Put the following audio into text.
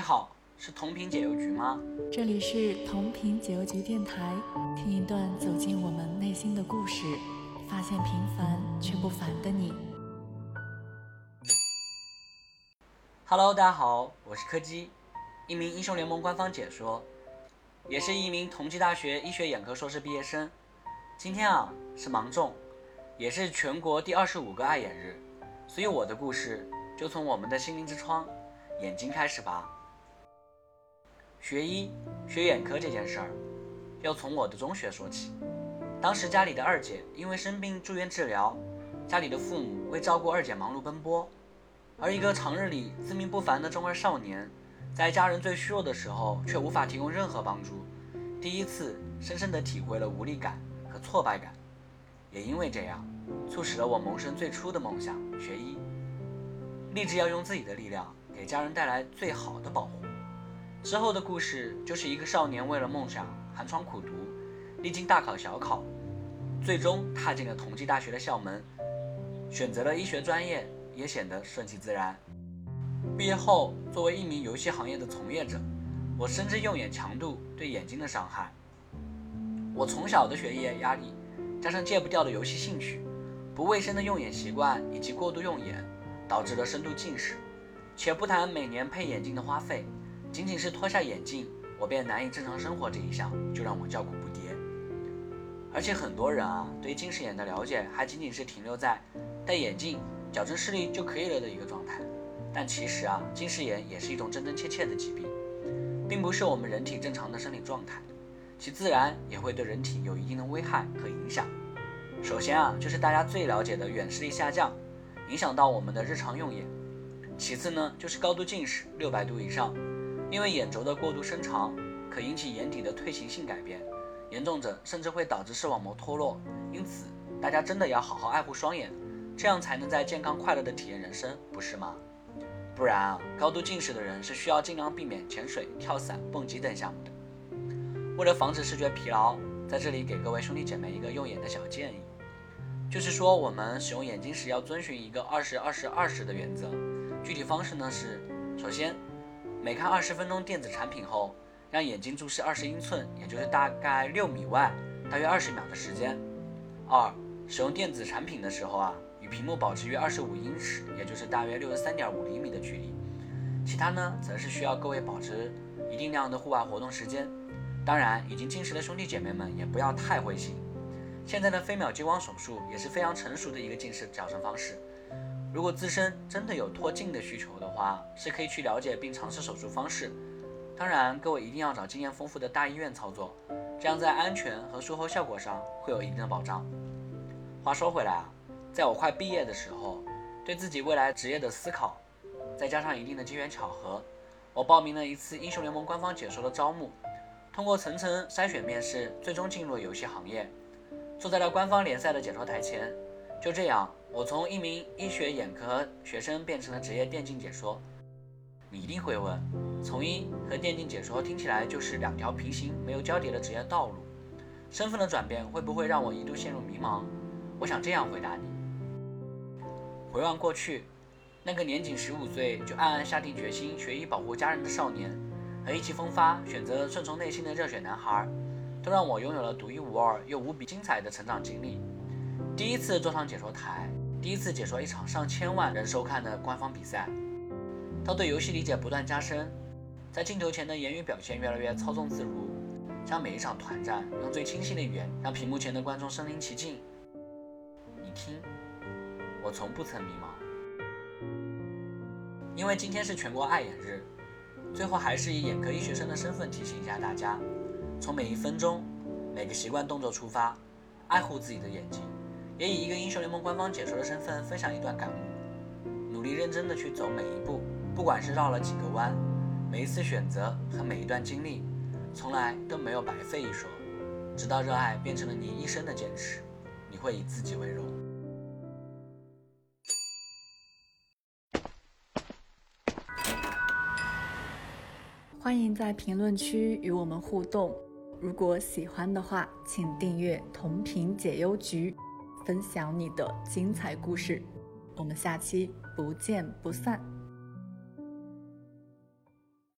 好，是同频解忧局吗？这里是同频解忧局电台，听一段走进我们内心的故事，发现平凡却不凡的你。Hello，大家好，我是柯基，一名英雄联盟官方解说，也是一名同济大学医学眼科硕士毕业生。今天啊是芒种，也是全国第二十五个爱眼日，所以我的故事就从我们的心灵之窗——眼睛开始吧。学医学眼科这件事儿，要从我的中学说起。当时家里的二姐因为生病住院治疗，家里的父母为照顾二姐忙碌奔波。而一个常日里自命不凡的中二少年，在家人最虚弱的时候，却无法提供任何帮助，第一次深深地体会了无力感和挫败感。也因为这样，促使了我萌生最初的梦想——学医，立志要用自己的力量给家人带来最好的保护。之后的故事就是一个少年为了梦想寒窗苦读，历经大考小考，最终踏进了同济大学的校门，选择了医学专业。也显得顺其自然。毕业后，作为一名游戏行业的从业者，我深知用眼强度对眼睛的伤害。我从小的学业压力，加上戒不掉的游戏兴趣，不卫生的用眼习惯以及过度用眼，导致了深度近视。且不谈每年配眼镜的花费，仅仅是脱下眼镜，我便难以正常生活这一项，就让我叫苦不迭。而且很多人啊，对近视眼的了解还仅仅是停留在戴眼镜。矫正视力就可以了的一个状态，但其实啊，近视眼也是一种真真切切的疾病，并不是我们人体正常的生理状态，其自然也会对人体有一定的危害和影响。首先啊，就是大家最了解的远视力下降，影响到我们的日常用眼；其次呢，就是高度近视六百度以上，因为眼轴的过度伸长，可引起眼底的退行性改变，严重者甚至会导致视网膜脱落。因此，大家真的要好好爱护双眼。这样才能在健康快乐的体验人生，不是吗？不然啊，高度近视的人是需要尽量避免潜水、跳伞、蹦极等项目的。为了防止视觉疲劳，在这里给各位兄弟姐妹一个用眼的小建议，就是说我们使用眼睛时要遵循一个二十二十二十的原则。具体方式呢是：首先，每看二十分钟电子产品后，让眼睛注视二十英寸，也就是大概六米外，大约二十秒的时间。二，使用电子产品的时候啊。与屏幕保持约二十五英尺，也就是大约六十三点五厘米的距离。其他呢，则是需要各位保持一定量的户外活动时间。当然，已经近视的兄弟姐妹们也不要太灰心。现在的飞秒激光手术也是非常成熟的一个近视矫正方式。如果自身真的有脱镜的需求的话，是可以去了解并尝试手术方式。当然，各位一定要找经验丰富的大医院操作，这样在安全和术后效果上会有一定的保障。话说回来啊。在我快毕业的时候，对自己未来职业的思考，再加上一定的机缘巧合，我报名了一次英雄联盟官方解说的招募，通过层层筛选面试，最终进入了游戏行业，坐在了官方联赛的解说台前。就这样，我从一名医学眼科学生变成了职业电竞解说。你一定会问，从医和电竞解说听起来就是两条平行没有交叠的职业道路，身份的转变会不会让我一度陷入迷茫？我想这样回答你。回望过去，那个年仅十五岁就暗暗下定决心学医保护家人的少年，和意气风发选择顺从内心的热血男孩，都让我拥有了独一无二又无比精彩的成长经历。第一次坐上解说台，第一次解说一场上千万人收看的官方比赛，到对游戏理解不断加深，在镜头前的言语表现越来越操纵自如，将每一场团战用最清晰的语言让屏幕前的观众身临其境。你听。我从不曾迷茫，因为今天是全国爱眼日。最后还是以眼科医学生的身份提醒一下大家：从每一分钟、每个习惯动作出发，爱护自己的眼睛。也以一个英雄联盟官方解说的身份分享一段感悟：努力认真的去走每一步，不管是绕了几个弯，每一次选择和每一段经历，从来都没有白费一说。直到热爱变成了你一生的坚持，你会以自己为荣。欢迎在评论区与我们互动。如果喜欢的话，请订阅同频解忧局，分享你的精彩故事。我们下期不见不散。